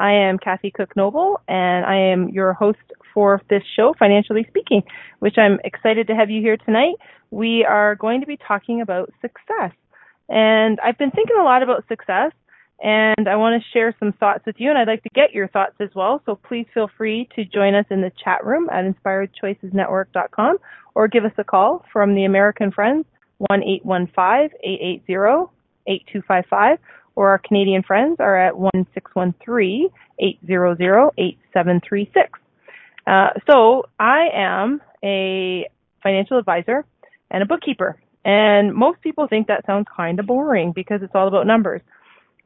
I am Kathy Cook Noble and I am your host for this show, Financially Speaking, which I'm excited to have you here tonight. We are going to be talking about success. And I've been thinking a lot about success and I want to share some thoughts with you and I'd like to get your thoughts as well. So please feel free to join us in the chat room at inspiredchoicesnetwork.com or give us a call from the American Friends 1 815 880 8255 or our Canadian friends are at 1613 800 8736. Uh, so I am a financial advisor and a bookkeeper. And most people think that sounds kind of boring because it's all about numbers.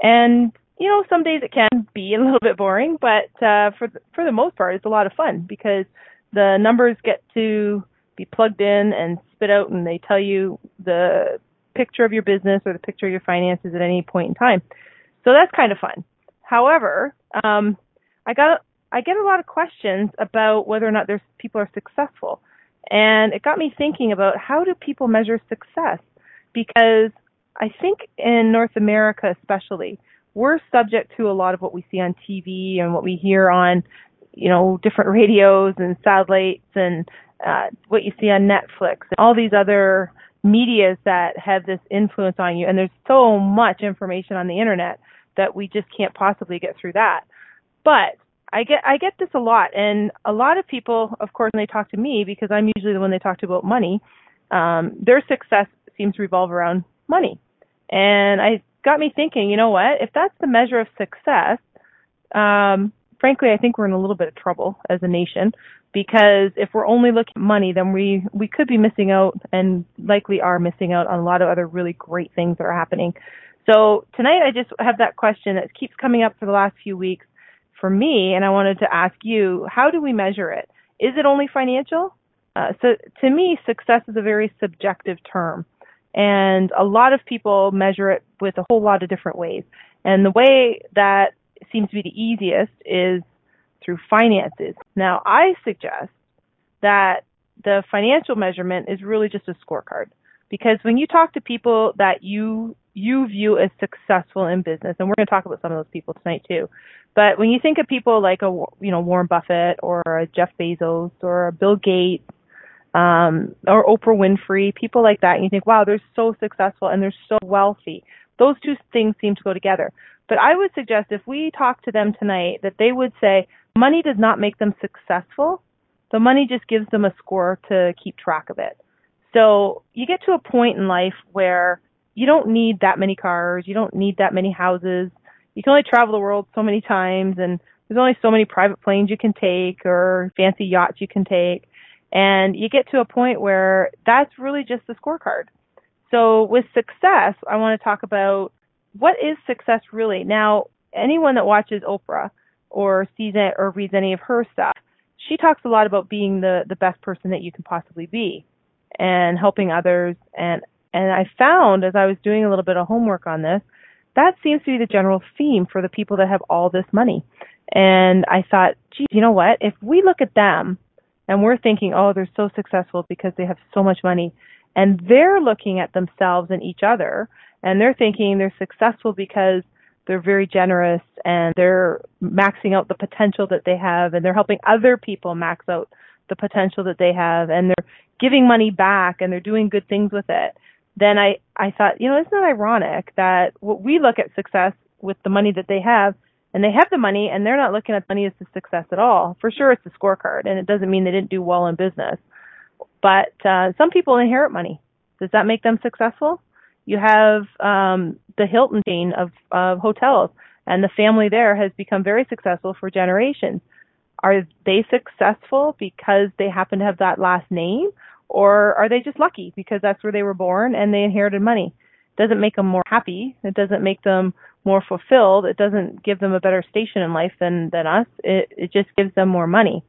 And you know, some days it can be a little bit boring, but uh, for the, for the most part, it's a lot of fun because the numbers get to be plugged in and spit out, and they tell you the picture of your business or the picture of your finances at any point in time. So that's kind of fun. However, um, I got I get a lot of questions about whether or not there's people are successful, and it got me thinking about how do people measure success? Because I think in North America, especially, we're subject to a lot of what we see on TV and what we hear on, you know, different radios and satellites and uh, what you see on Netflix and all these other medias that have this influence on you. And there's so much information on the internet that we just can't possibly get through that. But I get I get this a lot, and a lot of people, of course, when they talk to me, because I'm usually the one they talk to about money, um, their success seems to revolve around money, and I got me thinking. You know what? If that's the measure of success, um, frankly, I think we're in a little bit of trouble as a nation because if we're only looking at money, then we we could be missing out and likely are missing out on a lot of other really great things that are happening. So tonight I just have that question that keeps coming up for the last few weeks for me, and I wanted to ask you, how do we measure it? Is it only financial? Uh, so to me, success is a very subjective term, and a lot of people measure it with a whole lot of different ways. And the way that seems to be the easiest is through finances. Now, I suggest that the financial measurement is really just a scorecard because when you talk to people that you you view as successful in business and we're going to talk about some of those people tonight too but when you think of people like a you know Warren Buffett or a Jeff Bezos or a Bill Gates um, or Oprah Winfrey, people like that, and you think, wow, they're so successful and they're so wealthy. Those two things seem to go together. But I would suggest if we talk to them tonight that they would say money does not make them successful. The money just gives them a score to keep track of it. So you get to a point in life where you don't need that many cars, you don't need that many houses. You can only travel the world so many times and there's only so many private planes you can take or fancy yachts you can take. And you get to a point where that's really just the scorecard. So with success, I want to talk about what is success really? Now, anyone that watches Oprah or sees it or reads any of her stuff, she talks a lot about being the the best person that you can possibly be and helping others and and I found as I was doing a little bit of homework on this, that seems to be the general theme for the people that have all this money. And I thought, geez, you know what? If we look at them and we're thinking, oh, they're so successful because they have so much money, and they're looking at themselves and each other and they're thinking they're successful because they're very generous and they're maxing out the potential that they have and they're helping other people max out the potential that they have and they're giving money back and they're doing good things with it. Then i i thought you know isn't that ironic that what we look at success with the money that they have and they have the money and they're not looking at money as a success at all. For sure it's a scorecard and it doesn't mean they didn't do well in business. But uh some people inherit money. Does that make them successful you have um, the Hilton chain of, of hotels, and the family there has become very successful for generations. Are they successful because they happen to have that last name, or are they just lucky because that's where they were born and they inherited money? It doesn't make them more happy. It doesn't make them more fulfilled. It doesn't give them a better station in life than than us. It it just gives them more money.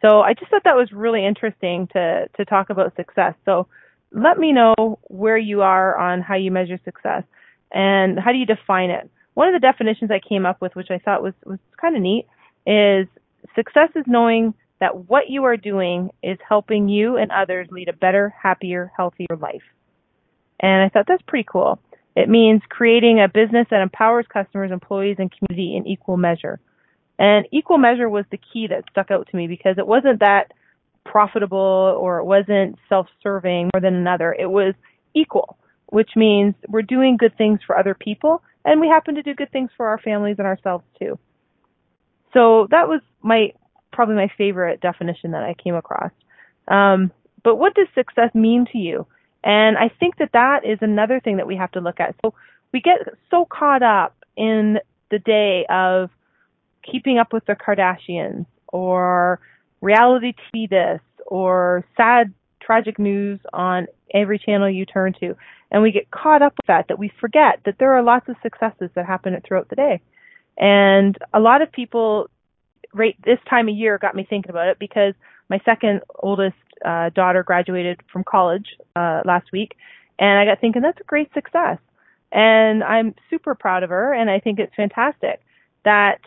So I just thought that was really interesting to to talk about success. So let me know where you are on how you measure success and how do you define it. One of the definitions I came up with, which I thought was was kind of neat, is success is knowing that what you are doing is helping you and others lead a better, happier, healthier life. And I thought that's pretty cool. It means creating a business that empowers customers, employees, and community in equal measure. And equal measure was the key that stuck out to me because it wasn't that profitable or it wasn't self-serving more than another. It was equal, which means we're doing good things for other people and we happen to do good things for our families and ourselves too. So that was my probably my favorite definition that I came across. Um, but what does success mean to you? And I think that that is another thing that we have to look at. So we get so caught up in the day of keeping up with the Kardashians or reality TV this or sad tragic news on every channel you turn to. And we get caught up with that, that we forget that there are lots of successes that happen throughout the day. And a lot of people, right this time of year, got me thinking about it because my second oldest uh, daughter graduated from college uh, last week, and I got thinking that's a great success, and I'm super proud of her, and I think it's fantastic that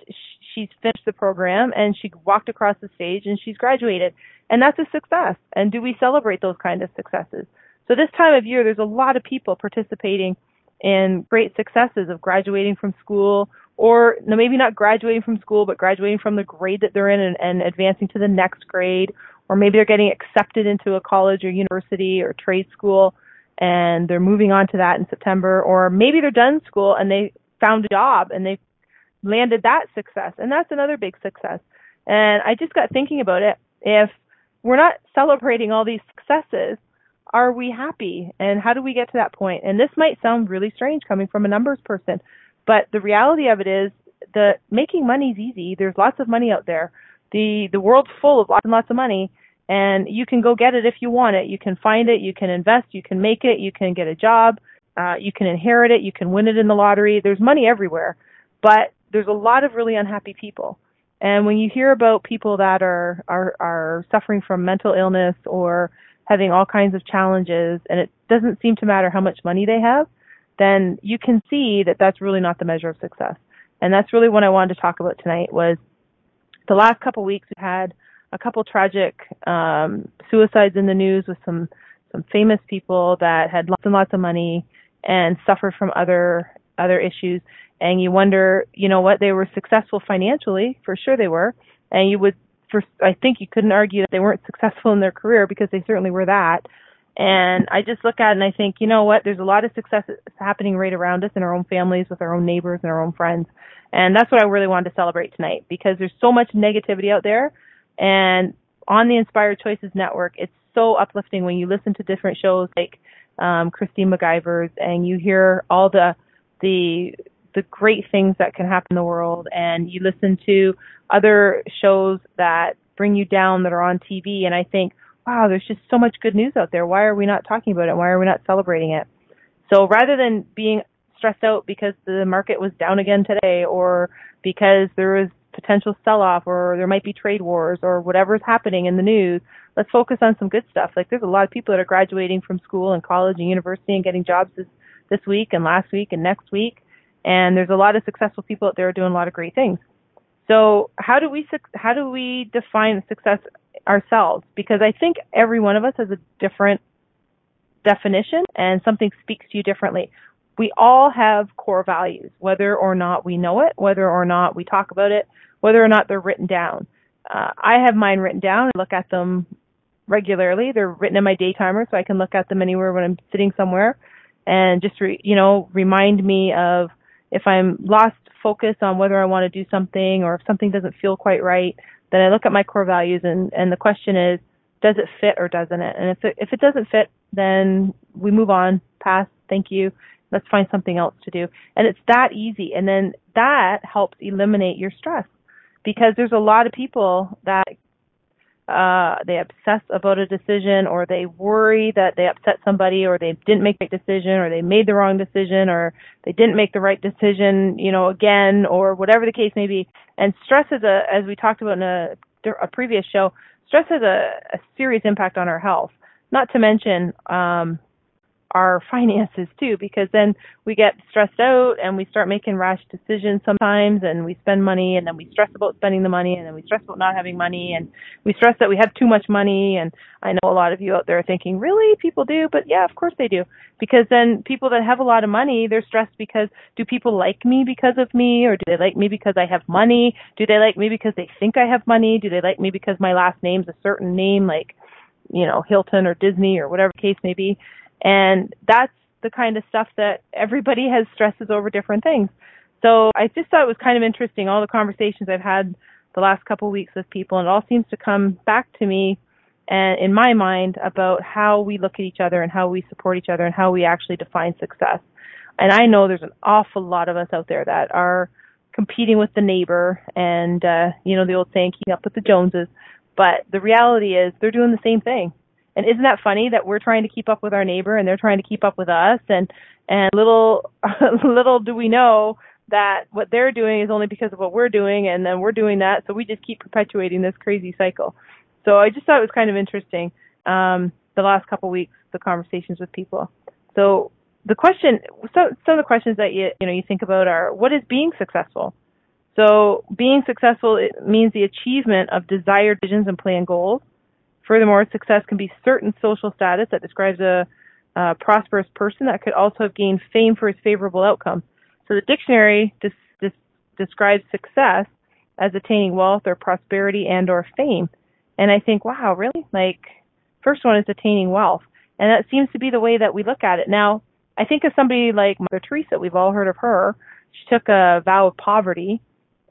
she's finished the program and she walked across the stage and she's graduated, and that's a success. And do we celebrate those kind of successes? So this time of year, there's a lot of people participating in great successes of graduating from school or maybe not graduating from school, but graduating from the grade that they're in and, and advancing to the next grade, or maybe they're getting accepted into a college or university or trade school and they're moving on to that in September, or maybe they're done school and they found a job and they landed that success, and that's another big success. And I just got thinking about it. If we're not celebrating all these successes, are we happy? And how do we get to that point? And this might sound really strange coming from a numbers person, but the reality of it is that making money is easy. There's lots of money out there. The the world's full of lots and lots of money and you can go get it if you want it. You can find it, you can invest, you can make it, you can get a job, uh, you can inherit it, you can win it in the lottery. There's money everywhere, but there's a lot of really unhappy people. And when you hear about people that are are are suffering from mental illness or having all kinds of challenges, and it doesn't seem to matter how much money they have, then you can see that that's really not the measure of success. And that's really what I wanted to talk about tonight was the last couple of weeks we've had a couple tragic um, suicides in the news with some some famous people that had lots and lots of money and suffered from other other issues. And you wonder, you know what, they were successful financially, for sure they were. And you would, for I think you couldn't argue that they weren't successful in their career because they certainly were that. And I just look at it and I think, you know what, there's a lot of success happening right around us in our own families, with our own neighbors and our own friends. And that's what I really wanted to celebrate tonight because there's so much negativity out there and on the Inspired Choices Network, it's so uplifting when you listen to different shows like um, Christine McIver's and you hear all the the the great things that can happen in the world and you listen to other shows that bring you down that are on TV and I think, wow, there's just so much good news out there. Why are we not talking about it? Why are we not celebrating it? So rather than being stressed out because the market was down again today or because there was potential sell off or there might be trade wars or whatever's happening in the news, let's focus on some good stuff. Like there's a lot of people that are graduating from school and college and university and getting jobs this, this week and last week and next week. And there's a lot of successful people out there doing a lot of great things. So how do we how do we define success ourselves? Because I think every one of us has a different definition and something speaks to you differently we all have core values, whether or not we know it, whether or not we talk about it, whether or not they're written down. Uh, I have mine written down I look at them regularly. They're written in my day timer, so I can look at them anywhere when I'm sitting somewhere, and just re, you know remind me of if I'm lost focus on whether I want to do something or if something doesn't feel quite right. Then I look at my core values, and and the question is, does it fit or doesn't it? And if it, if it doesn't fit, then we move on, pass, thank you, let's find something else to do. And it's that easy. And then that helps eliminate your stress because there's a lot of people that uh they obsess about a decision or they worry that they upset somebody or they didn't make the decision or they made the wrong decision or they didn't make the right decision, you know, again or whatever the case may be. And stress is a as we talked about in a a previous show, stress has a, a serious impact on our health. Not to mention um, our finances too because then we get stressed out and we start making rash decisions sometimes and we spend money and then we stress about spending the money and then we stress about not having money and we stress that we have too much money. And I know a lot of you out there are thinking really? People do? But yeah of course they do. Because then people that have a lot of money they're stressed because do people like me because of me? Or do they like me because I have money? Do they like me because they think I have money? Do they like me because my last name's a certain name like you know Hilton or Disney or whatever the case may be and that's the kind of stuff that everybody has stresses over different things. So I just thought it was kind of interesting, all the conversations I've had the last couple of weeks with people, and it all seems to come back to me and in my mind about how we look at each other and how we support each other and how we actually define success. And I know there's an awful lot of us out there that are competing with the neighbor and uh, you know the old saying keeping up with the Joneses. But the reality is they're doing the same thing. And isn't that funny that we're trying to keep up with our neighbor and they're trying to keep up with us and and little little do we know that what they're doing is only because of what we're doing and then we're doing that so we just keep perpetuating this crazy cycle. So I just thought it was kind of interesting um the last couple of weeks the conversations with people. So the question some some of the questions that you you know you think about are what is being successful? So being successful means the achievement of desired visions and plan goals Furthermore, success can be certain social status that describes a, a prosperous person that could also have gained fame for his favorable outcome. So the dictionary dis- describes success as attaining wealth or prosperity and or fame. And I think, wow, really? Like, first one is attaining wealth. And that seems to be the way that we look at it. Now, I think of somebody like Mother Teresa, we've all heard of her. She took a vow of poverty.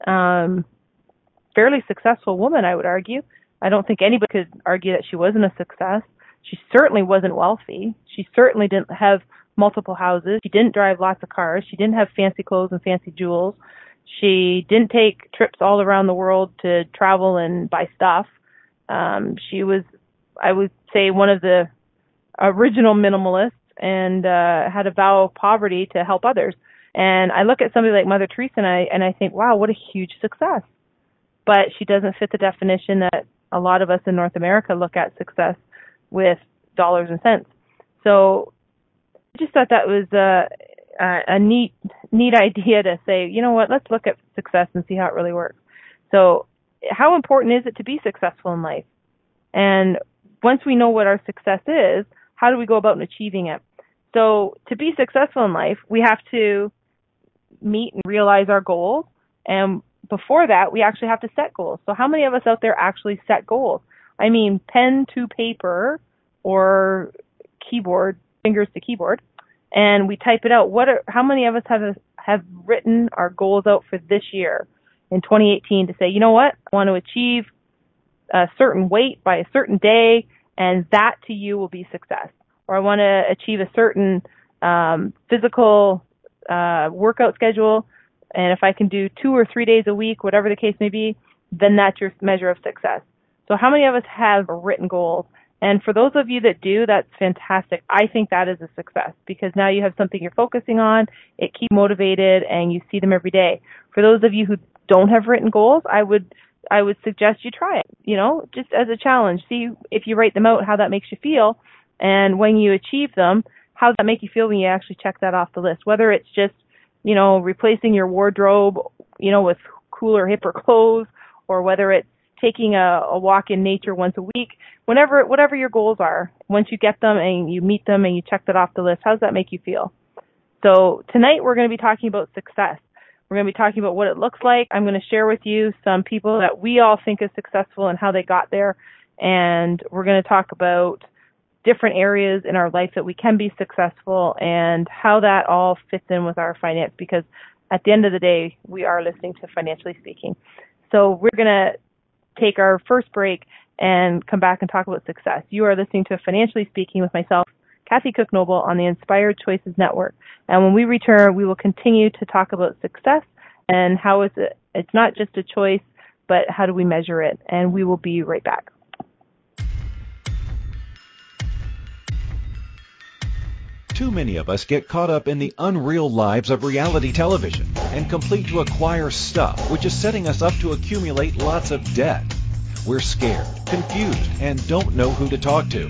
Um, fairly successful woman, I would argue. I don't think anybody could argue that she wasn't a success. She certainly wasn't wealthy. She certainly didn't have multiple houses. She didn't drive lots of cars. She didn't have fancy clothes and fancy jewels. She didn't take trips all around the world to travel and buy stuff. Um, she was, I would say, one of the original minimalists and uh, had a vow of poverty to help others. And I look at somebody like Mother Teresa and I and I think, wow, what a huge success. But she doesn't fit the definition that a lot of us in North America look at success with dollars and cents. So I just thought that was a, a, neat neat idea to say, you know what, let's look at success and see how it really works. So how important is it to be successful in life? And once we know what our success is, how do we go about achieving it? So to be successful in life, we have to meet and realize our goals. And before that, we actually have to set goals. So how many of us out there actually set goals? I mean, pen to paper or keyboard, fingers to keyboard, and we type it out. What are, how many of us have have written our goals out for this year in 2018 to say, you know what, I want to achieve a certain weight by a certain day, and that to you will be success. Or I want to achieve a certain um, physical uh, workout schedule and if I can do two or three days a week, whatever the case may be, then that's your measure of success. So how many of us have written goals? And for those of you that do, that's fantastic. I think that is a success because now you have something you're focusing on. It keeps motivated and you see them every day. For those of you who don't have written goals, I would I would suggest you try it, you know, just as a challenge. See if you write them out how that makes you feel and when you achieve them, how does that make you feel when you actually check that off the list? Whether it's just you know, replacing your wardrobe, you know, with cooler, hipper clothes, or whether it's taking a, a walk in nature once a week, whenever, whatever your goals are, once you get them and you meet them and you check that off the list, how does that make you feel? So tonight we're going to be talking about success. We're going to be talking about what it looks like. I'm going to share with you some people that we all think is successful and how they got there. And we're going to talk about different areas in our life that we can be successful and how that all fits in with our finance because at the end of the day, we are listening to financially speaking. So we're going to take our first break and come back and talk about success. You are listening to Financially Speaking with myself, Kathy Cook Noble on the Inspired Choices Network. And when we return, we will continue to talk about success and how it's, a, it's not just a choice, but how do we measure it. And we will be right back. Too many of us get caught up in the unreal lives of reality television and complete to acquire stuff, which is setting us up to accumulate lots of debt. we're scared, confused, and don't know who to talk to.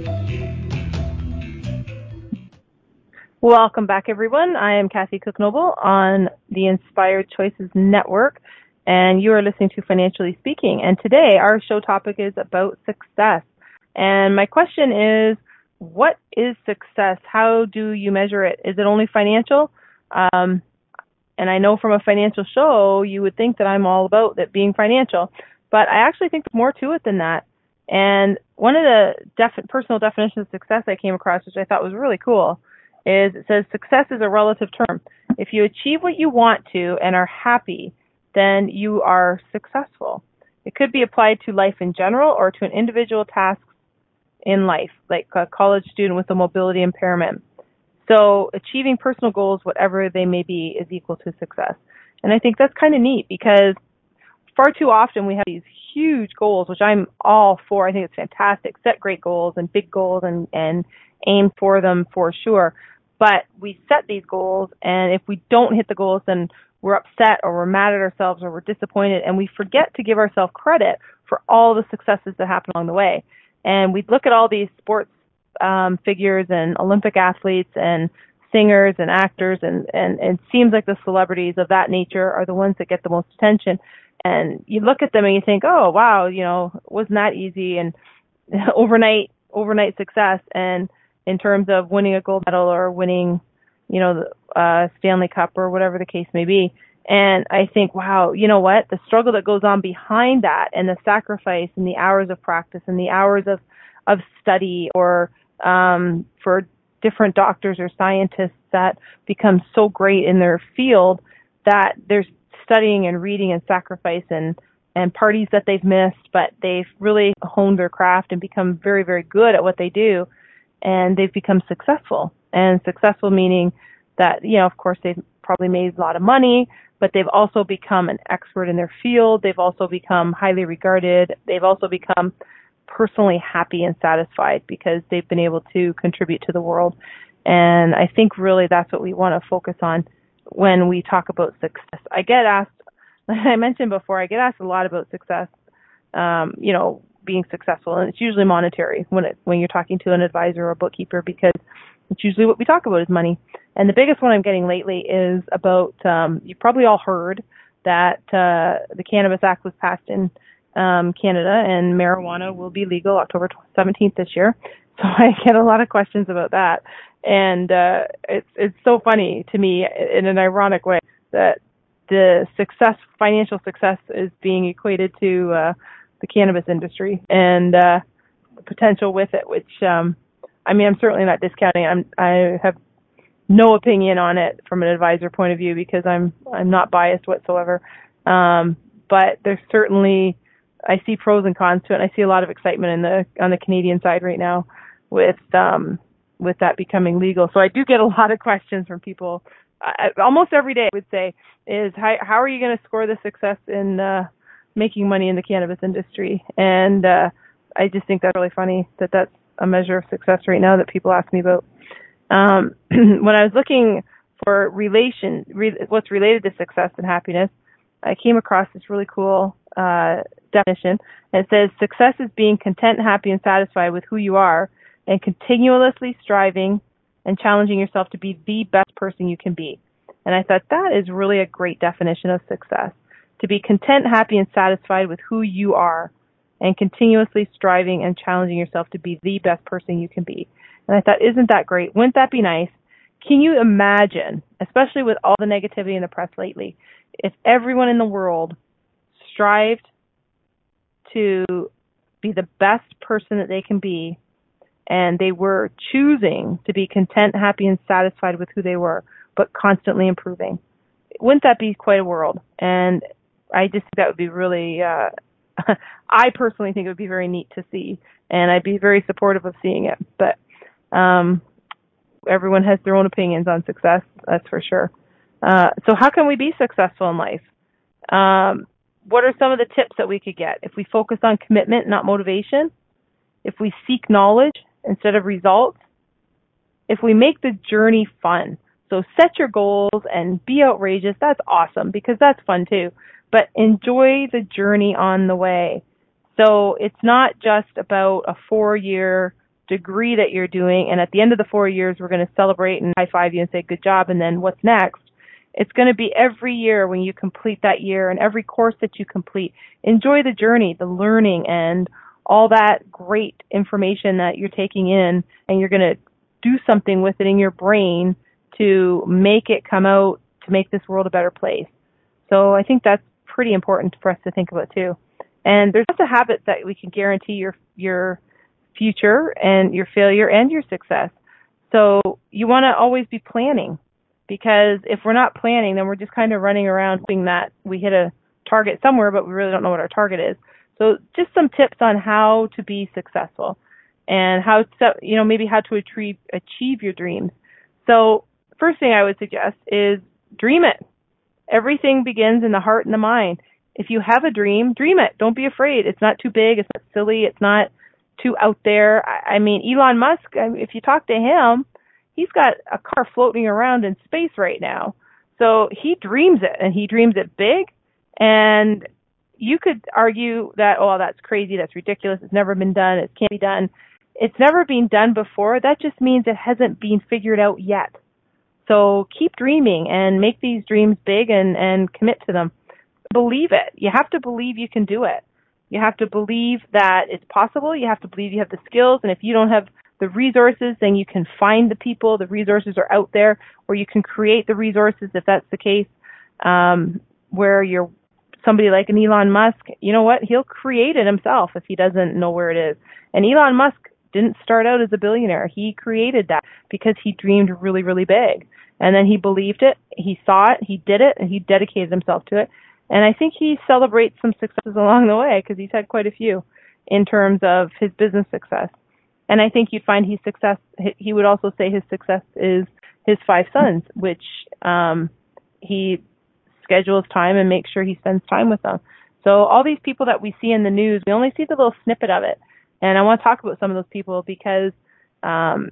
Welcome back, everyone. I am Kathy Cook Noble on the Inspired Choices Network and you are listening to Financially Speaking. And today our show topic is about success. And my question is, what is success? How do you measure it? Is it only financial? Um, and I know from a financial show, you would think that I'm all about that being financial, but I actually think there's more to it than that. And one of the def- personal definitions of success I came across, which I thought was really cool, is it says success is a relative term. If you achieve what you want to and are happy, then you are successful. It could be applied to life in general or to an individual task in life, like a college student with a mobility impairment. So achieving personal goals, whatever they may be, is equal to success. And I think that's kind of neat because far too often we have these huge goals, which I'm all for. I think it's fantastic. Set great goals and big goals and, and aim for them for sure. But we set these goals and if we don't hit the goals, then we're upset or we're mad at ourselves or we're disappointed and we forget to give ourselves credit for all the successes that happen along the way. And we look at all these sports um, figures and Olympic athletes and singers and actors and, and, and it seems like the celebrities of that nature are the ones that get the most attention. And you look at them and you think, oh wow, you know, wasn't that easy and overnight overnight success and in terms of winning a gold medal or winning you know, the uh, Stanley Cup or whatever the case may be. And I think, wow, you know what? The struggle that goes on behind that and the sacrifice and the hours of practice and the hours of, of study or um, for different doctors or scientists that become so great in their field that there's studying and reading and sacrifice and and parties that they've missed, but they've really honed their craft and become very, very good at what they do, and they've become successful and successful meaning that, you know, of course they've probably made a lot of money, but they've also become an expert in their field. They've also become highly regarded. They've also become personally happy and satisfied because they've been able to contribute to the world. And I think really that's what we want to focus on when we talk about success. I get asked, like I mentioned before, I get asked a lot about success. Um, you know, being successful, and it's usually monetary when it when you're talking to an advisor or a bookkeeper because it's usually what we talk about is money. And the biggest one I'm getting lately is about um, you probably all heard that uh, the Cannabis Act was passed in um, Canada and marijuana will be legal October 17th this year. So I get a lot of questions about that, and uh, it's it's so funny to me in an ironic way that the success, financial success, is being equated to uh, the cannabis industry and uh, the potential with it, which um, I mean, I'm certainly not discounting. I'm I have no opinion on it from an advisor point of view because I'm I'm not biased whatsoever. Um, but there's certainly I see pros and cons to it. And I see a lot of excitement in the on the Canadian side right now with um, with that becoming legal. So I do get a lot of questions from people uh, almost every day. I would say is how how are you going to score the success in uh, making money in the cannabis industry? And uh, I just think that's really funny that that's a measure of success right now that people ask me about. Um, when I was looking for relation, re, what's related to success and happiness, I came across this really cool uh, definition. And it says success is being content, happy, and satisfied with who you are, and continuously striving and challenging yourself to be the best person you can be. And I thought that is really a great definition of success. To be content, happy, and satisfied with who you are and continuously striving and challenging yourself to be the best person you can be. And I thought, isn't that great? Wouldn't that be nice? Can you imagine, especially with all the negativity in the press lately, if everyone in the world strived to be the best person that they can be and they were choosing to be content, happy, and satisfied with who they were, but constantly improving. Wouldn't that be quite a world? And I just think that would be really, uh, I personally think it would be very neat to see, and I'd be very supportive of seeing it. But um, everyone has their own opinions on success, that's for sure. Uh, so how can we be successful in life? Um, what are some of the tips that we could get if we focus on commitment, not motivation? If we seek knowledge instead of results? If we make the journey fun, so set your goals and be outrageous, that's awesome because that's fun too. But enjoy the journey on the way. So it's not just about a four year degree that you're doing and at the end of the four years we're going to celebrate and high five you and say good job and then what's next? It's going to be every year when you complete that year and every course that you complete. Enjoy the journey, the learning and all that great information that you're taking in and you're going to do something with it in your brain to make it come out to make this world a better place. So I think that's pretty important for us to think about too. And there's lots of habits that we can guarantee your your future and your failure and your success. So you want to always be planning because if we're not planning, then we're just kind of running around hoping that we hit a target somewhere, but we really don't know what our target is. So just some tips on how to be successful and how to, you know, maybe how to achieve, achieve your dreams. So first thing I would suggest is dream it. Everything begins in the heart and the mind. If you have a dream, dream it. Don't be afraid. It's not too big. It's not silly. It's not too out there. I, I mean, Elon Musk, if you talk to him, he's got a car floating around in space right now. So he dreams it and he dreams it big. And you could argue that, oh, that's crazy. That's ridiculous. It's never been done. It can't be done. It's never been done before. That just means it hasn't been figured out yet. So keep dreaming and make these dreams big and, and commit to them. Believe it. You have to believe you can do it. You have to believe that it's possible. You have to believe you have the skills. And if you don't have the resources, then you can find the people. The resources are out there, or you can create the resources if that's the case. Um, where you're somebody like an Elon Musk, you know what? He'll create it himself if he doesn't know where it is. And Elon Musk didn't start out as a billionaire. He created that because he dreamed really, really big. And then he believed it, he saw it, he did it, and he dedicated himself to it. And I think he celebrates some successes along the way because he's had quite a few in terms of his business success. And I think you'd find his success, he would also say his success is his five sons, which um, he schedules time and makes sure he spends time with them. So all these people that we see in the news, we only see the little snippet of it. And I want to talk about some of those people because um,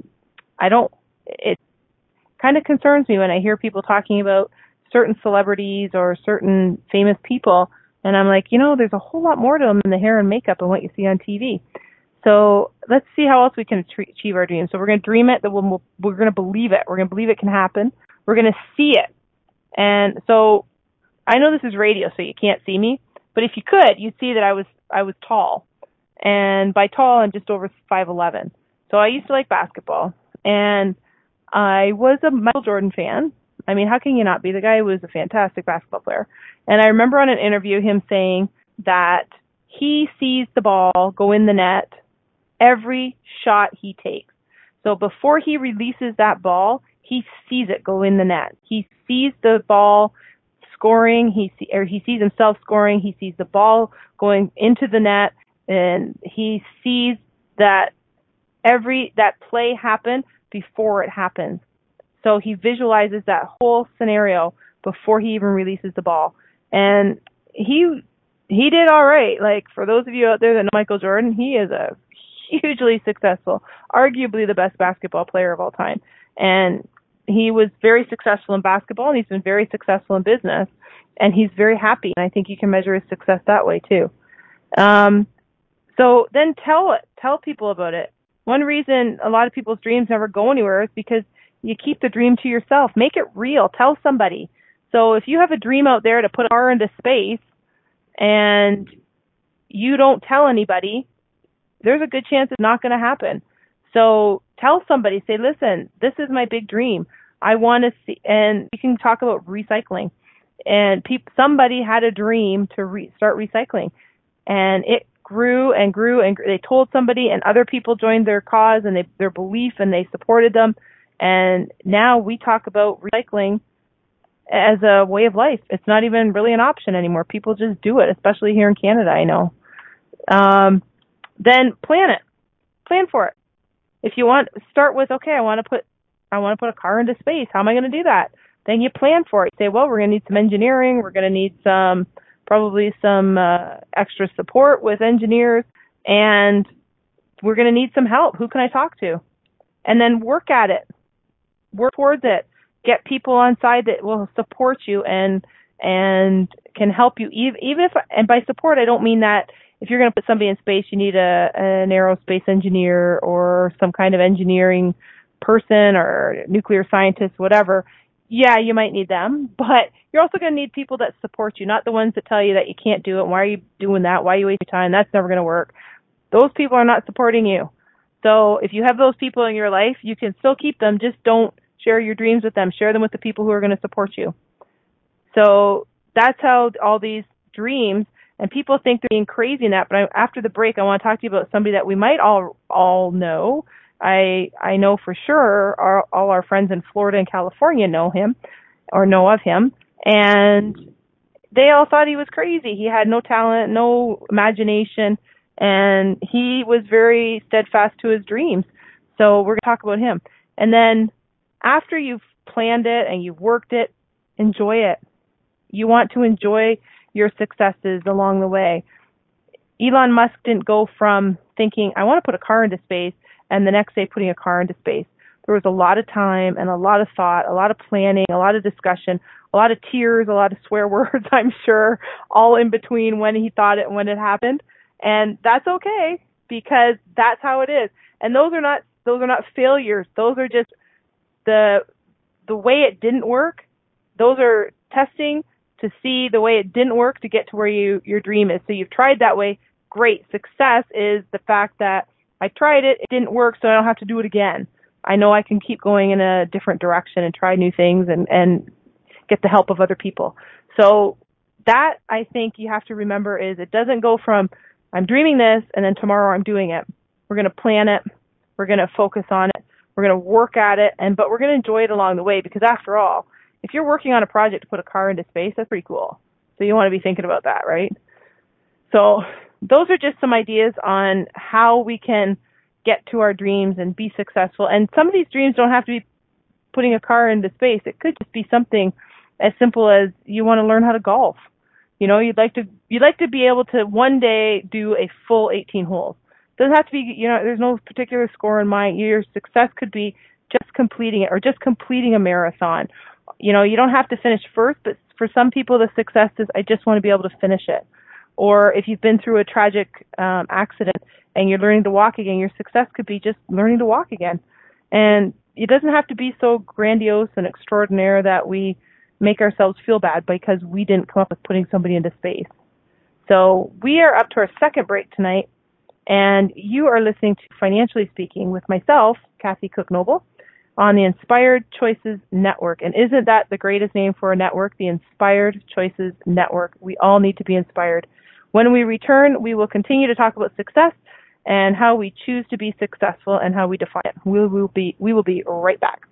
I don't. It kind of concerns me when I hear people talking about certain celebrities or certain famous people, and I'm like, you know, there's a whole lot more to them than the hair and makeup and what you see on TV. So let's see how else we can achieve our dreams. So we're going to dream it. That we'll, we're going to believe it. We're going to believe it can happen. We're going to see it. And so I know this is radio, so you can't see me, but if you could, you'd see that I was I was tall, and by tall, I'm just over five eleven. So I used to like basketball, and I was a Michael Jordan fan. I mean, how can you not be? The guy was a fantastic basketball player, and I remember on an interview him saying that he sees the ball go in the net every shot he takes. So before he releases that ball, he sees it go in the net. He sees the ball scoring. He see, or he sees himself scoring. He sees the ball going into the net, and he sees that every that play happen before it happens. So he visualizes that whole scenario before he even releases the ball. And he he did all right. Like for those of you out there that know Michael Jordan, he is a hugely successful, arguably the best basketball player of all time. And he was very successful in basketball and he's been very successful in business and he's very happy and I think you can measure his success that way too. Um so then tell tell people about it. One reason a lot of people's dreams never go anywhere is because you keep the dream to yourself. Make it real. Tell somebody. So if you have a dream out there to put a car into space and you don't tell anybody, there's a good chance it's not going to happen. So tell somebody, say, listen, this is my big dream. I want to see, and you can talk about recycling. And pe- somebody had a dream to re- start recycling, and it grew and grew and grew. they told somebody, and other people joined their cause and they, their belief, and they supported them. And now we talk about recycling as a way of life. It's not even really an option anymore. People just do it, especially here in Canada. I know. Um, then plan it. Plan for it. If you want, start with okay. I want to put I want to put a car into space. How am I going to do that? Then you plan for it. You say, well, we're going to need some engineering. We're going to need some probably some uh, extra support with engineers, and we're going to need some help. Who can I talk to? And then work at it. Work towards it. Get people on side that will support you and and can help you. Even if and by support, I don't mean that if you're going to put somebody in space, you need a an aerospace engineer or some kind of engineering person or nuclear scientist, whatever. Yeah, you might need them, but you're also going to need people that support you, not the ones that tell you that you can't do it. Why are you doing that? Why are you wasting your time? That's never going to work. Those people are not supporting you. So if you have those people in your life, you can still keep them. Just don't share your dreams with them. Share them with the people who are going to support you. So that's how all these dreams and people think they're being crazy in that. But I, after the break, I want to talk to you about somebody that we might all all know. I I know for sure our, all our friends in Florida and California know him or know of him, and they all thought he was crazy. He had no talent, no imagination, and he was very steadfast to his dreams. So we're going to talk about him. And then after you've planned it and you've worked it, enjoy it. You want to enjoy your successes along the way. Elon Musk didn't go from thinking, I want to put a car into space, and the next day putting a car into space. There was a lot of time and a lot of thought, a lot of planning, a lot of discussion, a lot of tears, a lot of swear words, I'm sure, all in between when he thought it and when it happened. And that's okay because that's how it is. And those are not those are not failures. Those are just the the way it didn't work. Those are testing to see the way it didn't work to get to where you your dream is. So you've tried that way. Great. Success is the fact that I tried it, it didn't work, so I don't have to do it again. I know I can keep going in a different direction and try new things and and get the help of other people. So that I think you have to remember is it doesn't go from I'm dreaming this and then tomorrow I'm doing it. We're going to plan it. We're going to focus on it. We're going to work at it and but we're going to enjoy it along the way because after all, if you're working on a project to put a car into space, that's pretty cool. So you want to be thinking about that, right? So those are just some ideas on how we can get to our dreams and be successful. And some of these dreams don't have to be putting a car into space. It could just be something as simple as you want to learn how to golf. You know, you'd like to you'd like to be able to one day do a full 18 holes. Doesn't have to be, you know, there's no particular score in mind. Your success could be just completing it or just completing a marathon you know, you don't have to finish first, but for some people, the success is I just want to be able to finish it. Or if you've been through a tragic um, accident and you're learning to walk again, your success could be just learning to walk again. And it doesn't have to be so grandiose and extraordinary that we make ourselves feel bad because we didn't come up with putting somebody into space. So we are up to our second break tonight, and you are listening to Financially Speaking with myself, Kathy Cook Noble on the Inspired Choices Network. And isn't that the greatest name for a network? The Inspired Choices Network. We all need to be inspired. When we return, we will continue to talk about success and how we choose to be successful and how we define it. We will be, we will be right back.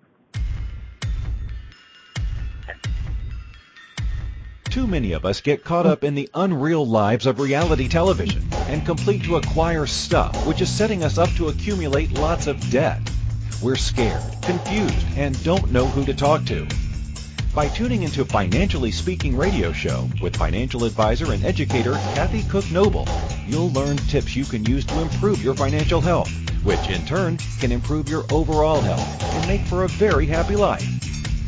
Too many of us get caught up in the unreal lives of reality television and complete to acquire stuff, which is setting us up to accumulate lots of debt. We're scared, confused, and don't know who to talk to. By tuning into Financially Speaking radio show with financial advisor and educator Kathy Cook Noble, you'll learn tips you can use to improve your financial health, which in turn can improve your overall health and make for a very happy life.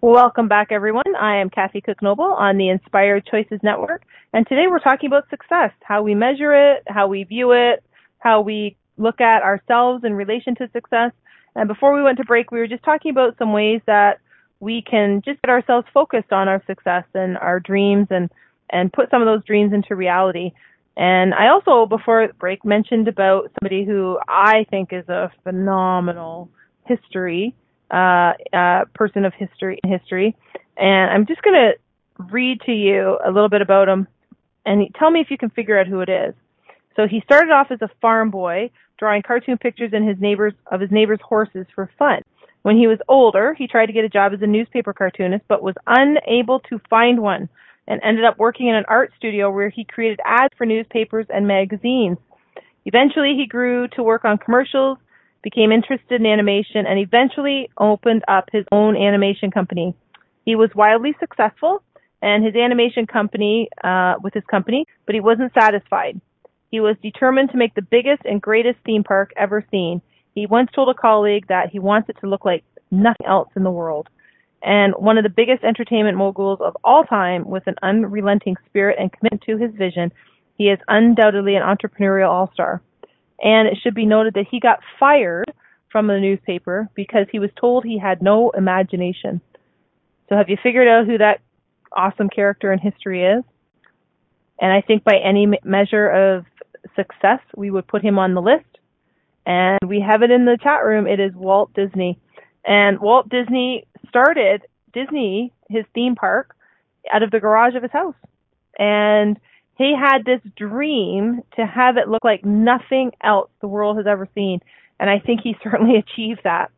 Welcome back, everyone. I am Kathy Cook Noble on the Inspired Choices Network, and today we're talking about success, how we measure it, how we view it, how we look at ourselves in relation to success. And before we went to break, we were just talking about some ways that we can just get ourselves focused on our success and our dreams and, and put some of those dreams into reality. And I also, before break, mentioned about somebody who I think is a phenomenal history uh, uh, person of history history, and I'm just to read to you a little bit about him, and tell me if you can figure out who it is. So he started off as a farm boy, drawing cartoon pictures in his neighbors of his neighbors' horses for fun. When he was older, he tried to get a job as a newspaper cartoonist, but was unable to find one, and ended up working in an art studio where he created ads for newspapers and magazines. Eventually, he grew to work on commercials became interested in animation, and eventually opened up his own animation company. He was wildly successful and his animation company uh, with his company, but he wasn't satisfied. He was determined to make the biggest and greatest theme park ever seen. He once told a colleague that he wants it to look like nothing else in the world. And one of the biggest entertainment moguls of all time with an unrelenting spirit and commitment to his vision, he is undoubtedly an entrepreneurial all-star. And it should be noted that he got fired from the newspaper because he was told he had no imagination. So have you figured out who that awesome character in history is? And I think by any measure of success, we would put him on the list. And we have it in the chat room. It is Walt Disney. And Walt Disney started Disney, his theme park, out of the garage of his house. And he had this dream to have it look like nothing else the world has ever seen. And I think he certainly achieved that.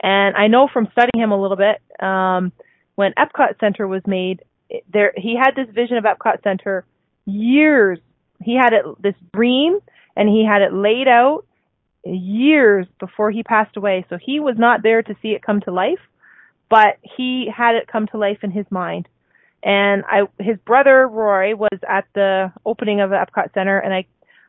And I know from studying him a little bit, um, when Epcot Center was made, there he had this vision of Epcot Center years. He had it this dream, and he had it laid out years before he passed away. So he was not there to see it come to life, but he had it come to life in his mind and I his brother Roy was at the opening of the Epcot Center, and I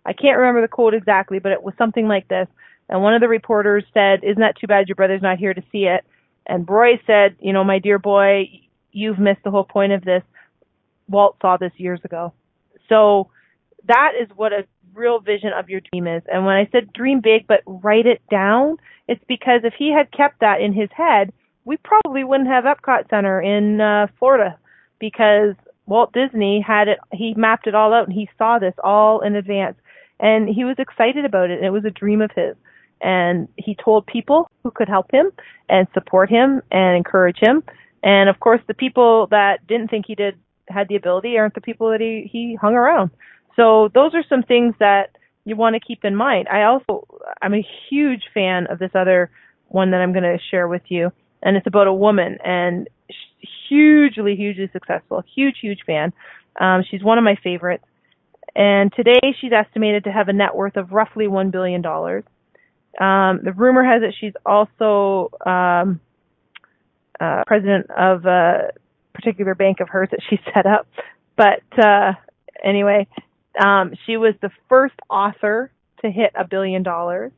I can't remember the quote exactly, but it was something like this. And one of the reporters said, "Isn't that too bad your brother's not here to see it?" And Roy said, "You know, my dear boy, you've missed the whole point of this. Walt saw this years ago." So that is what a real vision of your dream is. And when I said dream big but write it down, it's because if he had kept that in his head, we probably wouldn't have Epcot Center in uh, Florida because Walt Disney had it, he mapped it all out and he saw this all in advance. And he was excited about it and it was a dream of his. And he told people who could help him and support him and encourage him. And of course, the people that didn't think he did had the ability aren't the people that he, he hung around. So those are some things that you want to keep in mind. I also, I'm a huge fan of this other one that I'm going to share with you. And it's about a woman and hugely, hugely successful. Huge, huge fan. Um, she's one of my favorites. And today she's estimated to have a net worth of roughly $1 billion. Um, the rumor has it she's also um, uh, president of a particular bank of hers that she set up. But uh, anyway, um, she was the first author to hit a billion dollars.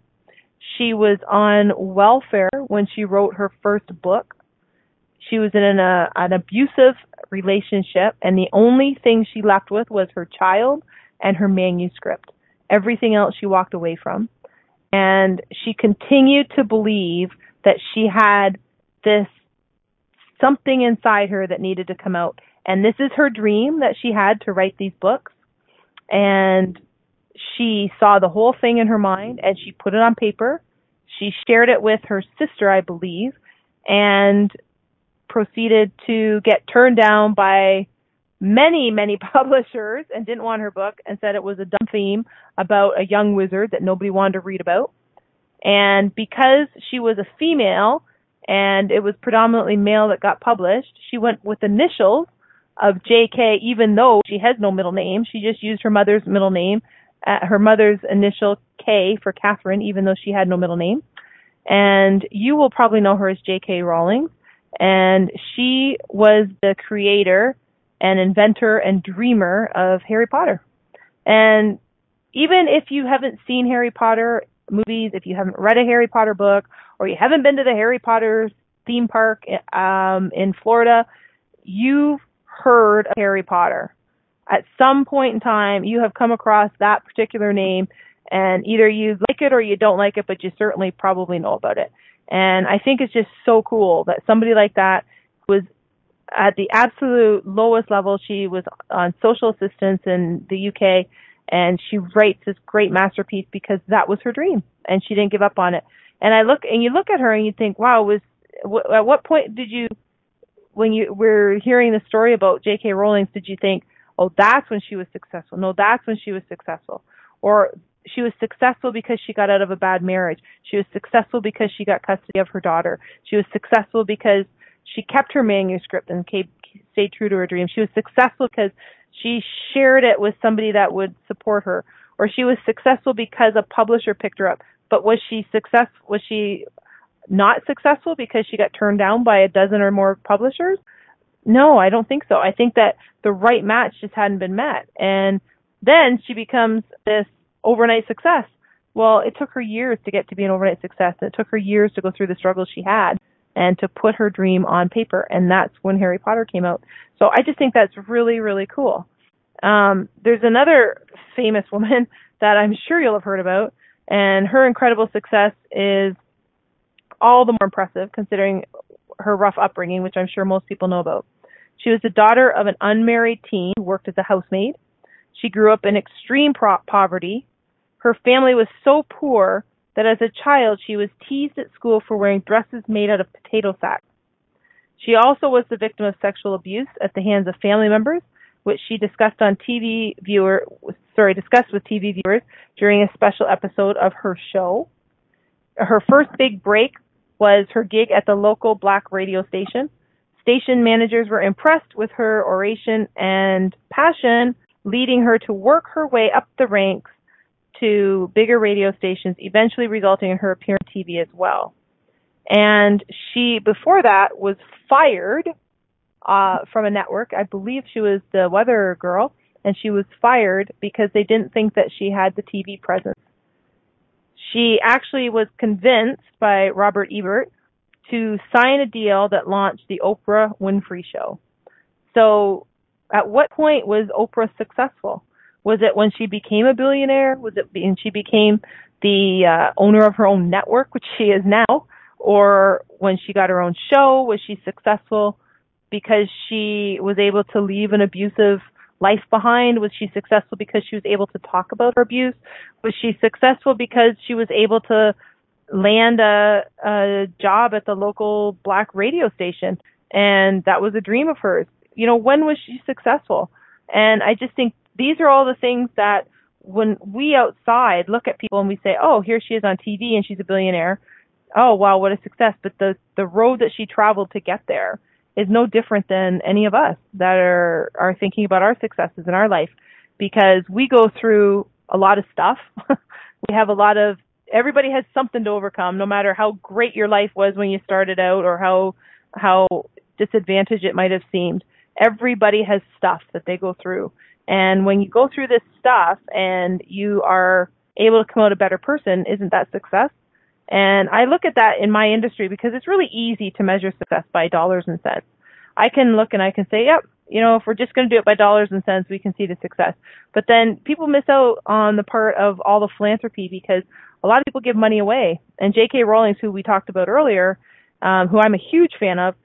She was on welfare when she wrote her first book. She was in an, uh, an abusive relationship, and the only thing she left with was her child and her manuscript. Everything else she walked away from. And she continued to believe that she had this something inside her that needed to come out. And this is her dream that she had to write these books. And she saw the whole thing in her mind and she put it on paper. She shared it with her sister, I believe, and proceeded to get turned down by many, many publishers and didn't want her book and said it was a dumb theme about a young wizard that nobody wanted to read about. And because she was a female and it was predominantly male that got published, she went with initials of JK even though she has no middle name. She just used her mother's middle name, uh, her mother's initial K for Catherine even though she had no middle name. And you will probably know her as JK Rowling. And she was the creator and inventor and dreamer of Harry Potter. And even if you haven't seen Harry Potter movies, if you haven't read a Harry Potter book, or you haven't been to the Harry Potter theme park um, in Florida, you've heard of Harry Potter. At some point in time, you have come across that particular name, and either you like it or you don't like it, but you certainly probably know about it. And I think it's just so cool that somebody like that was at the absolute lowest level. She was on social assistance in the UK and she writes this great masterpiece because that was her dream and she didn't give up on it. And I look and you look at her and you think, wow, was w- at what point did you when you were hearing the story about J.K. Rowling did you think, oh, that's when she was successful? No, that's when she was successful. Or she was successful because she got out of a bad marriage. She was successful because she got custody of her daughter. She was successful because she kept her manuscript and stayed true to her dream. She was successful because she shared it with somebody that would support her. Or she was successful because a publisher picked her up. But was she success was she not successful because she got turned down by a dozen or more publishers? No, I don't think so. I think that the right match just hadn't been met. And then she becomes this overnight success. Well, it took her years to get to be an overnight success. It took her years to go through the struggles she had and to put her dream on paper. And that's when Harry Potter came out. So I just think that's really, really cool. Um, there's another famous woman that I'm sure you'll have heard about, and her incredible success is all the more impressive considering her rough upbringing, which I'm sure most people know about. She was the daughter of an unmarried teen who worked as a housemaid. She grew up in extreme pro- poverty. Her family was so poor that as a child she was teased at school for wearing dresses made out of potato sacks. She also was the victim of sexual abuse at the hands of family members, which she discussed on TV viewer sorry, discussed with TV viewers during a special episode of her show. Her first big break was her gig at the local black radio station. Station managers were impressed with her oration and passion, leading her to work her way up the ranks to bigger radio stations, eventually resulting in her appearing on TV as well. And she, before that, was fired uh, from a network. I believe she was the weather girl, and she was fired because they didn't think that she had the TV presence. She actually was convinced by Robert Ebert to sign a deal that launched the Oprah Winfrey Show. So, at what point was Oprah successful? Was it when she became a billionaire? Was it when she became the uh, owner of her own network, which she is now? Or when she got her own show? Was she successful because she was able to leave an abusive life behind? Was she successful because she was able to talk about her abuse? Was she successful because she was able to land a, a job at the local black radio station? And that was a dream of hers. You know, when was she successful? And I just think these are all the things that when we outside look at people and we say, oh, here she is on TV and she's a billionaire. Oh, wow, what a success. But the, the road that she traveled to get there is no different than any of us that are, are thinking about our successes in our life because we go through a lot of stuff. we have a lot of, everybody has something to overcome no matter how great your life was when you started out or how, how disadvantaged it might have seemed. Everybody has stuff that they go through and when you go through this stuff and you are able to come out a better person, isn't that success? And I look at that in my industry because it's really easy to measure success by dollars and cents. I can look and I can say, yep, you know, if we're just going to do it by dollars and cents, we can see the success. But then people miss out on the part of all the philanthropy because a lot of people give money away. And J.K. Rowling, who we talked about earlier, um, who I'm a huge fan of,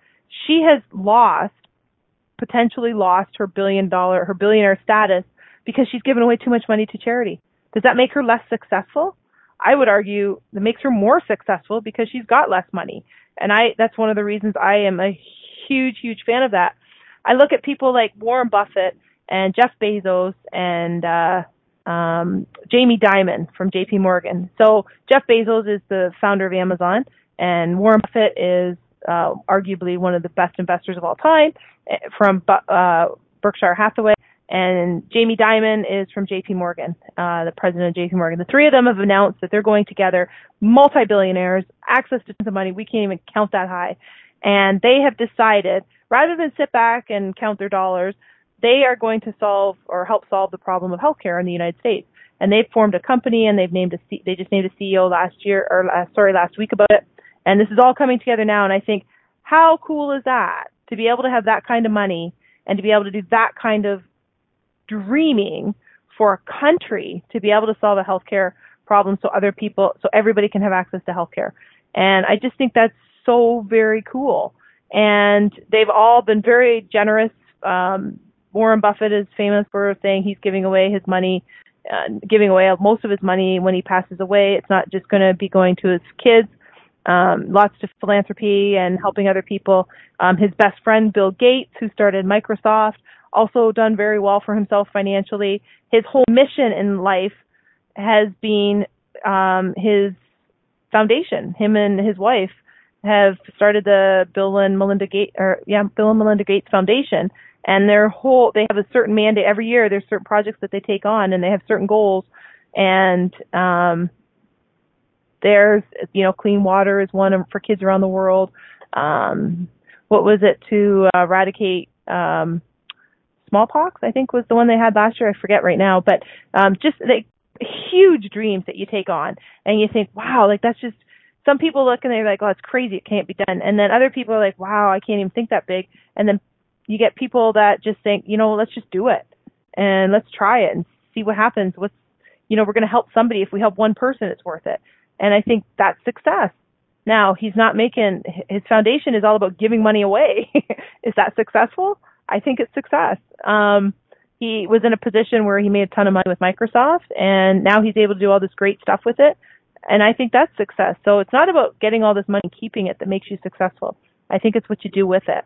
she has lost, potentially lost her billion dollar, her billionaire status because she's given away too much money to charity. Does that make her less successful? I would argue that makes her more successful because she's got less money. And I, that's one of the reasons I am a huge, huge fan of that. I look at people like Warren Buffett and Jeff Bezos and, uh, um, Jamie Dimon from JP Morgan. So Jeff Bezos is the founder of Amazon and Warren Buffett is, uh, arguably one of the best investors of all time eh, from, uh, Berkshire Hathaway and Jamie Dimon is from JP Morgan, uh, the president of JP Morgan. The three of them have announced that they're going together, multi-billionaires, access to tons of money. We can't even count that high. And they have decided, rather than sit back and count their dollars, they are going to solve or help solve the problem of healthcare in the United States. And they've formed a company and they've named a, C- they just named a CEO last year, or last, sorry, last week about it. And this is all coming together now. And I think, how cool is that to be able to have that kind of money and to be able to do that kind of dreaming for a country to be able to solve a healthcare problem so other people, so everybody can have access to healthcare. And I just think that's so very cool. And they've all been very generous. Um, Warren Buffett is famous for saying he's giving away his money, uh, giving away most of his money when he passes away. It's not just going to be going to his kids. Um, lots of philanthropy and helping other people. Um, his best friend, Bill Gates, who started Microsoft, also done very well for himself financially. His whole mission in life has been um, his foundation. Him and his wife have started the Bill and Melinda Gates, or yeah, Bill and Melinda Gates Foundation, and their whole they have a certain mandate every year. There's certain projects that they take on, and they have certain goals. And um, there's you know, clean water is one for kids around the world. Um, what was it to uh, eradicate um, smallpox, I think was the one they had last year. I forget right now, but um, just like huge dreams that you take on, and you think, wow, like that's just. Some people look and they're like, oh, it's crazy, it can't be done. And then other people are like, wow, I can't even think that big. And then you get people that just think, you know, let's just do it and let's try it and see what happens. What's, you know, we're going to help somebody. If we help one person, it's worth it. And I think that's success. Now he's not making his foundation is all about giving money away. is that successful? I think it's success. Um, he was in a position where he made a ton of money with Microsoft, and now he's able to do all this great stuff with it. And I think that's success. So it's not about getting all this money and keeping it that makes you successful. I think it's what you do with it.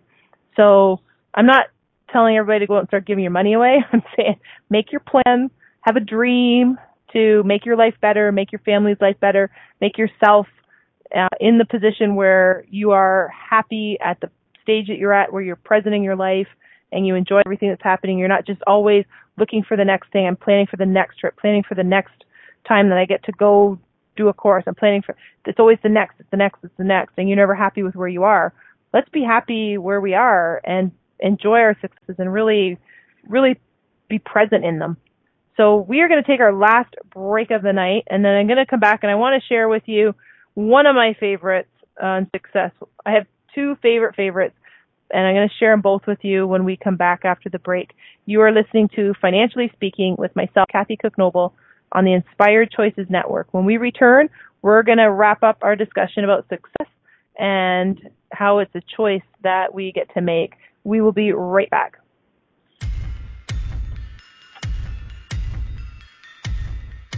So I'm not telling everybody to go out and start giving your money away. I'm saying make your plan, have a dream to make your life better, make your family's life better, make yourself uh, in the position where you are happy at the stage that you're at, where you're present in your life, and you enjoy everything that's happening. You're not just always looking for the next thing. I'm planning for the next trip, planning for the next time that I get to go do a course. I'm planning for, it's always the next, it's the next, it's the next, and you're never happy with where you are. Let's be happy where we are and enjoy our successes and really, really be present in them. So we are going to take our last break of the night, and then I'm going to come back and I want to share with you one of my favorites on success. I have two favorite favorites and I'm going to share them both with you when we come back after the break. You are listening to Financially Speaking with myself, Kathy Cook Noble, on the Inspired Choices Network. When we return, we're going to wrap up our discussion about success and how it's a choice that we get to make. We will be right back.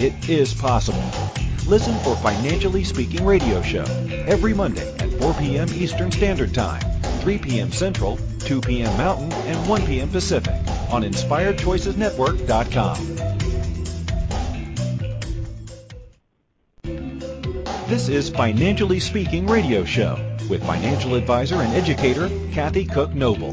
It is possible. Listen for Financially Speaking Radio Show every Monday at 4 p.m. Eastern Standard Time, 3 p.m. Central, 2 p.m. Mountain, and 1 p.m. Pacific on InspiredChoicesNetwork.com. This is Financially Speaking Radio Show with financial advisor and educator Kathy Cook Noble.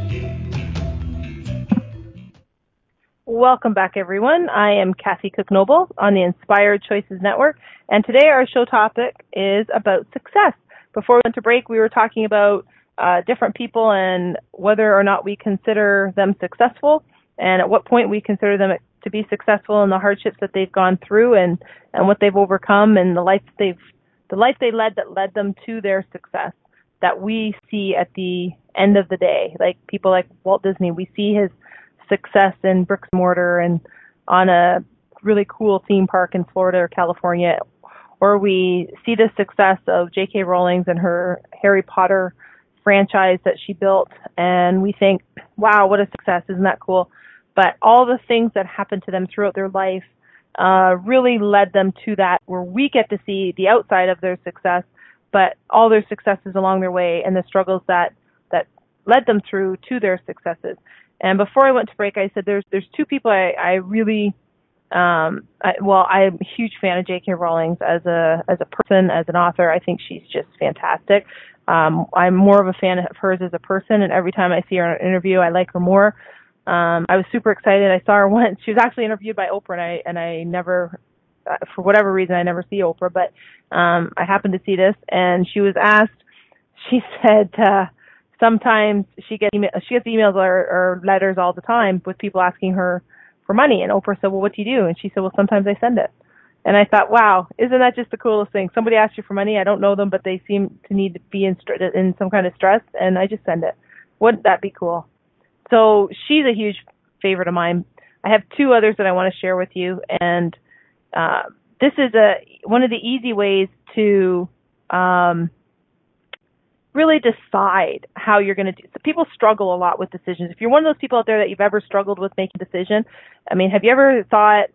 Welcome back, everyone. I am Kathy Cook Noble on the Inspired Choices Network, and today our show topic is about success. Before we went to break, we were talking about uh, different people and whether or not we consider them successful, and at what point we consider them to be successful and the hardships that they've gone through and and what they've overcome and the life they've the life they led that led them to their success that we see at the end of the day. Like people like Walt Disney, we see his success in bricks and mortar and on a really cool theme park in Florida or California, or we see the success of J.K. Rowling's and her Harry Potter franchise that she built, and we think, wow, what a success! Isn't that cool? But all the things that happened to them throughout their life uh, really led them to that where we get to see the outside of their success, but all their successes along their way and the struggles that that led them through to their successes. And before I went to break, I said there's there's two people I, I really um I, well I'm a huge fan of J.K. Rowling as a as a person as an author. I think she's just fantastic. Um, I'm more of a fan of hers as a person, and every time I see her in an interview, I like her more. Um, I was super excited. I saw her once. She was actually interviewed by Oprah, and I and I never, uh, for whatever reason, I never see Oprah, but um, I happened to see this, and she was asked. She said. Uh, sometimes she gets email, she gets emails or, or letters all the time with people asking her for money. And Oprah said, "Well, what do you do?" And she said, "Well, sometimes I send it." And I thought, wow, isn't that just the coolest thing? Somebody asks you for money. I don't know them, but they seem to need to be in, in some kind of stress, and I just send it. Wouldn't that be cool? So she's a huge favorite of mine. I have two others that I want to share with you, and uh, this is a one of the easy ways to um, really decide how you're going to do. So people struggle a lot with decisions. If you're one of those people out there that you've ever struggled with making a decision, I mean, have you ever thought,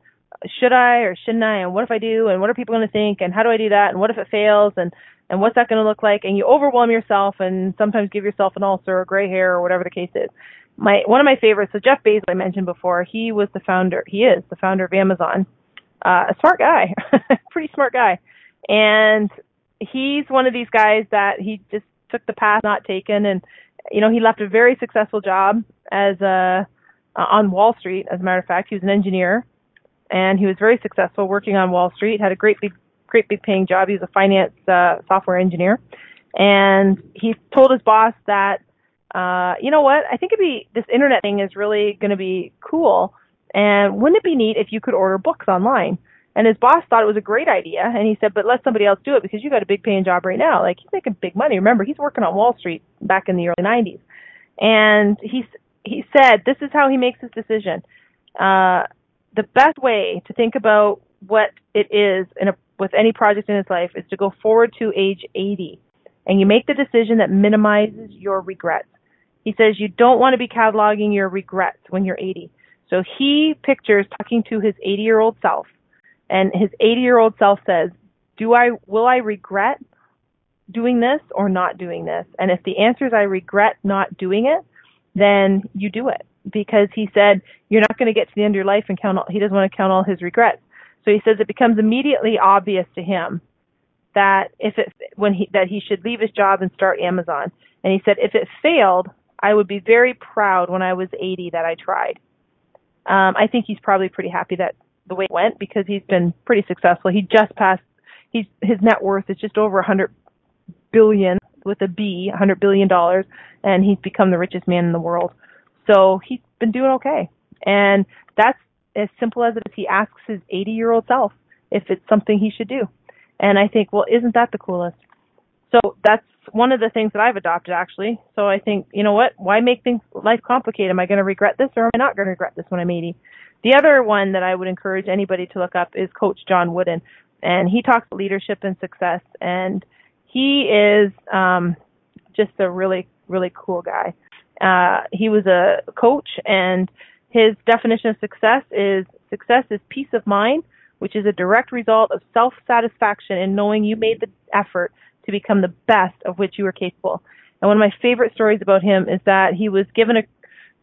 should I or shouldn't I? And what if I do? And what are people going to think? And how do I do that? And what if it fails? And and what's that going to look like? And you overwhelm yourself and sometimes give yourself an ulcer or gray hair or whatever the case is. My one of my favorites, so Jeff Bezos I mentioned before, he was the founder. He is the founder of Amazon. Uh, a smart guy, pretty smart guy, and he's one of these guys that he just took the path not taken, and you know he left a very successful job as a uh, on Wall Street. As a matter of fact, he was an engineer, and he was very successful working on Wall Street. Had a great big, great big paying job. He was a finance uh, software engineer, and he told his boss that, uh, you know what, I think it'd be this internet thing is really going to be cool, and wouldn't it be neat if you could order books online? And his boss thought it was a great idea, and he said, "But let somebody else do it because you got a big paying job right now. Like he's making big money. Remember, he's working on Wall Street back in the early '90s." And he he said, "This is how he makes his decision. Uh, the best way to think about what it is in a with any project in his life is to go forward to age 80, and you make the decision that minimizes your regrets." He says you don't want to be cataloging your regrets when you're 80. So he pictures talking to his 80 year old self and his 80 year old self says, do I, will I regret doing this or not doing this? And if the answer is I regret not doing it, then you do it because he said you're not going to get to the end of your life and count all, he doesn't want to count all his regrets. So he says it becomes immediately obvious to him that if it, when he, that he should leave his job and start Amazon. And he said if it failed, I would be very proud when I was 80 that I tried. Um, I think he's probably pretty happy that the way it went because he's been pretty successful. He just passed he's his net worth is just over a hundred billion with a B, a hundred billion dollars, and he's become the richest man in the world. So he's been doing okay. And that's as simple as it is. He asks his 80 year old self if it's something he should do. And I think, well, isn't that the coolest? So that's one of the things that I've adopted actually. So I think, you know what? Why make things life complicated? Am I going to regret this or am I not going to regret this when I'm 80? The other one that I would encourage anybody to look up is Coach John Wooden, and he talks leadership and success, and he is um, just a really really cool guy. Uh, he was a coach, and his definition of success is success is peace of mind, which is a direct result of self satisfaction in knowing you made the effort to become the best of which you are capable. And one of my favorite stories about him is that he was given a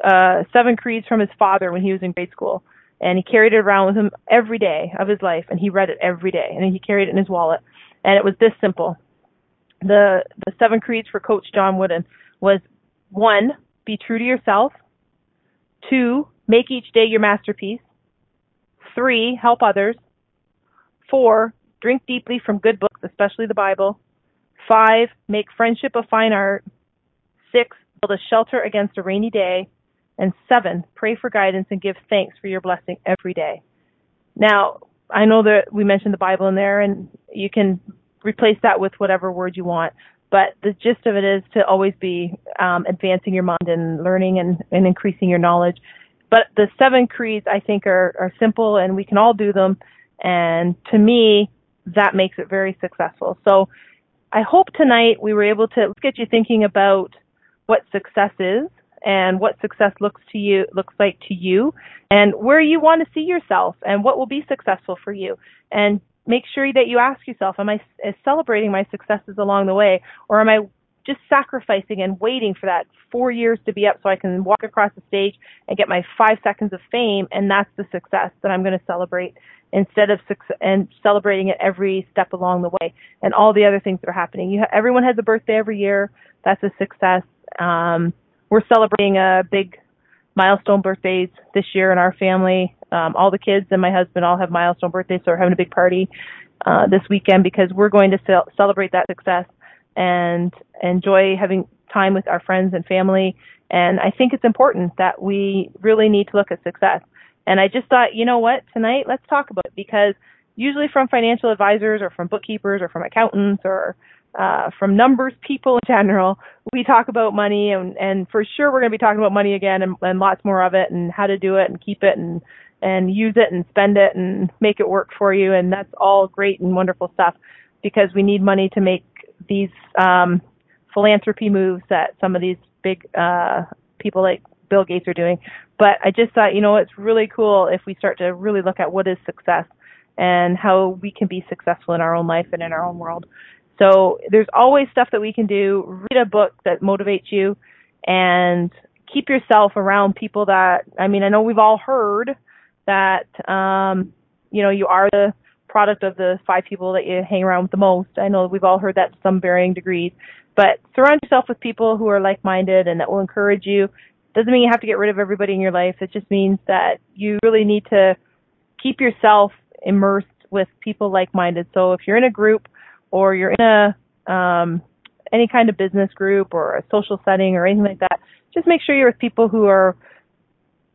uh, seven creeds from his father when he was in grade school, and he carried it around with him every day of his life, and he read it every day, and he carried it in his wallet, and it was this simple. The the seven creeds for Coach John Wooden was one, be true to yourself. Two, make each day your masterpiece. Three, help others. Four, drink deeply from good books, especially the Bible. Five, make friendship a fine art. Six, build a shelter against a rainy day. And seven, pray for guidance and give thanks for your blessing every day. Now, I know that we mentioned the Bible in there and you can replace that with whatever word you want. But the gist of it is to always be um, advancing your mind and learning and, and increasing your knowledge. But the seven creeds I think are, are simple and we can all do them. And to me, that makes it very successful. So I hope tonight we were able to get you thinking about what success is and what success looks to you looks like to you and where you want to see yourself and what will be successful for you. And make sure that you ask yourself am i celebrating my successes along the way or am i just sacrificing and waiting for that four years to be up so I can walk across the stage and get my five seconds of fame, and that's the success that I'm going to celebrate instead of success and celebrating it every step along the way and all the other things that are happening. You ha- everyone has a birthday every year. That's a success. Um, we're celebrating a big milestone birthdays this year in our family. Um, all the kids and my husband all have milestone birthdays, so we're having a big party uh, this weekend because we're going to ce- celebrate that success and enjoy having time with our friends and family. And I think it's important that we really need to look at success. And I just thought, you know what, tonight let's talk about it because usually from financial advisors or from bookkeepers or from accountants or uh, from numbers people in general, we talk about money and, and for sure we're going to be talking about money again and, and lots more of it and how to do it and keep it and and use it and spend it and make it work for you and that's all great and wonderful stuff because we need money to make these um, philanthropy moves that some of these big uh, people like Bill Gates are doing. But I just thought, you know, it's really cool if we start to really look at what is success and how we can be successful in our own life and in our own world. So there's always stuff that we can do. Read a book that motivates you and keep yourself around people that, I mean, I know we've all heard that, um, you know, you are the product of the five people that you hang around with the most. I know we've all heard that to some varying degrees, but surround yourself with people who are like-minded and that will encourage you. Doesn't mean you have to get rid of everybody in your life. It just means that you really need to keep yourself immersed with people like-minded. So if you're in a group or you're in a um, any kind of business group or a social setting or anything like that, just make sure you're with people who are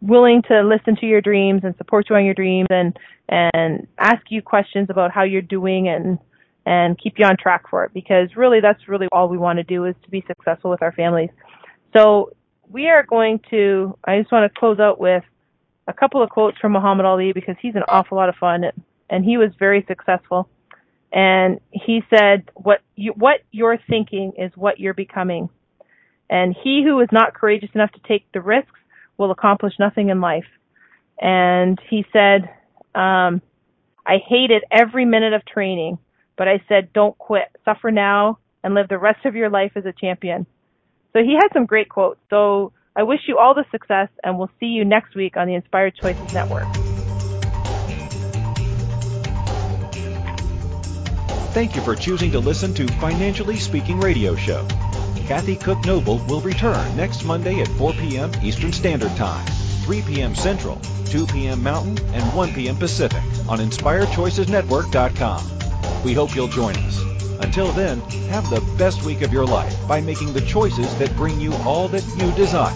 willing to listen to your dreams and support you on your dreams and and ask you questions about how you're doing and and keep you on track for it because really that's really all we want to do is to be successful with our families. So we are going to I just want to close out with a couple of quotes from Muhammad Ali because he's an awful lot of fun and he was very successful. And he said, "What you, what you're thinking is what you're becoming." And he who is not courageous enough to take the risks will accomplish nothing in life. And he said, um, I hated every minute of training, but I said, don't quit. Suffer now and live the rest of your life as a champion. So he had some great quotes. So I wish you all the success and we'll see you next week on the Inspired Choices Network. Thank you for choosing to listen to Financially Speaking Radio Show. Kathy Cook Noble will return next Monday at 4 p.m. Eastern Standard Time, 3 p.m. Central, 2 p.m. Mountain, and 1 p.m. Pacific on InspiredChoicesNetwork.com. We hope you'll join us. Until then, have the best week of your life by making the choices that bring you all that you desire.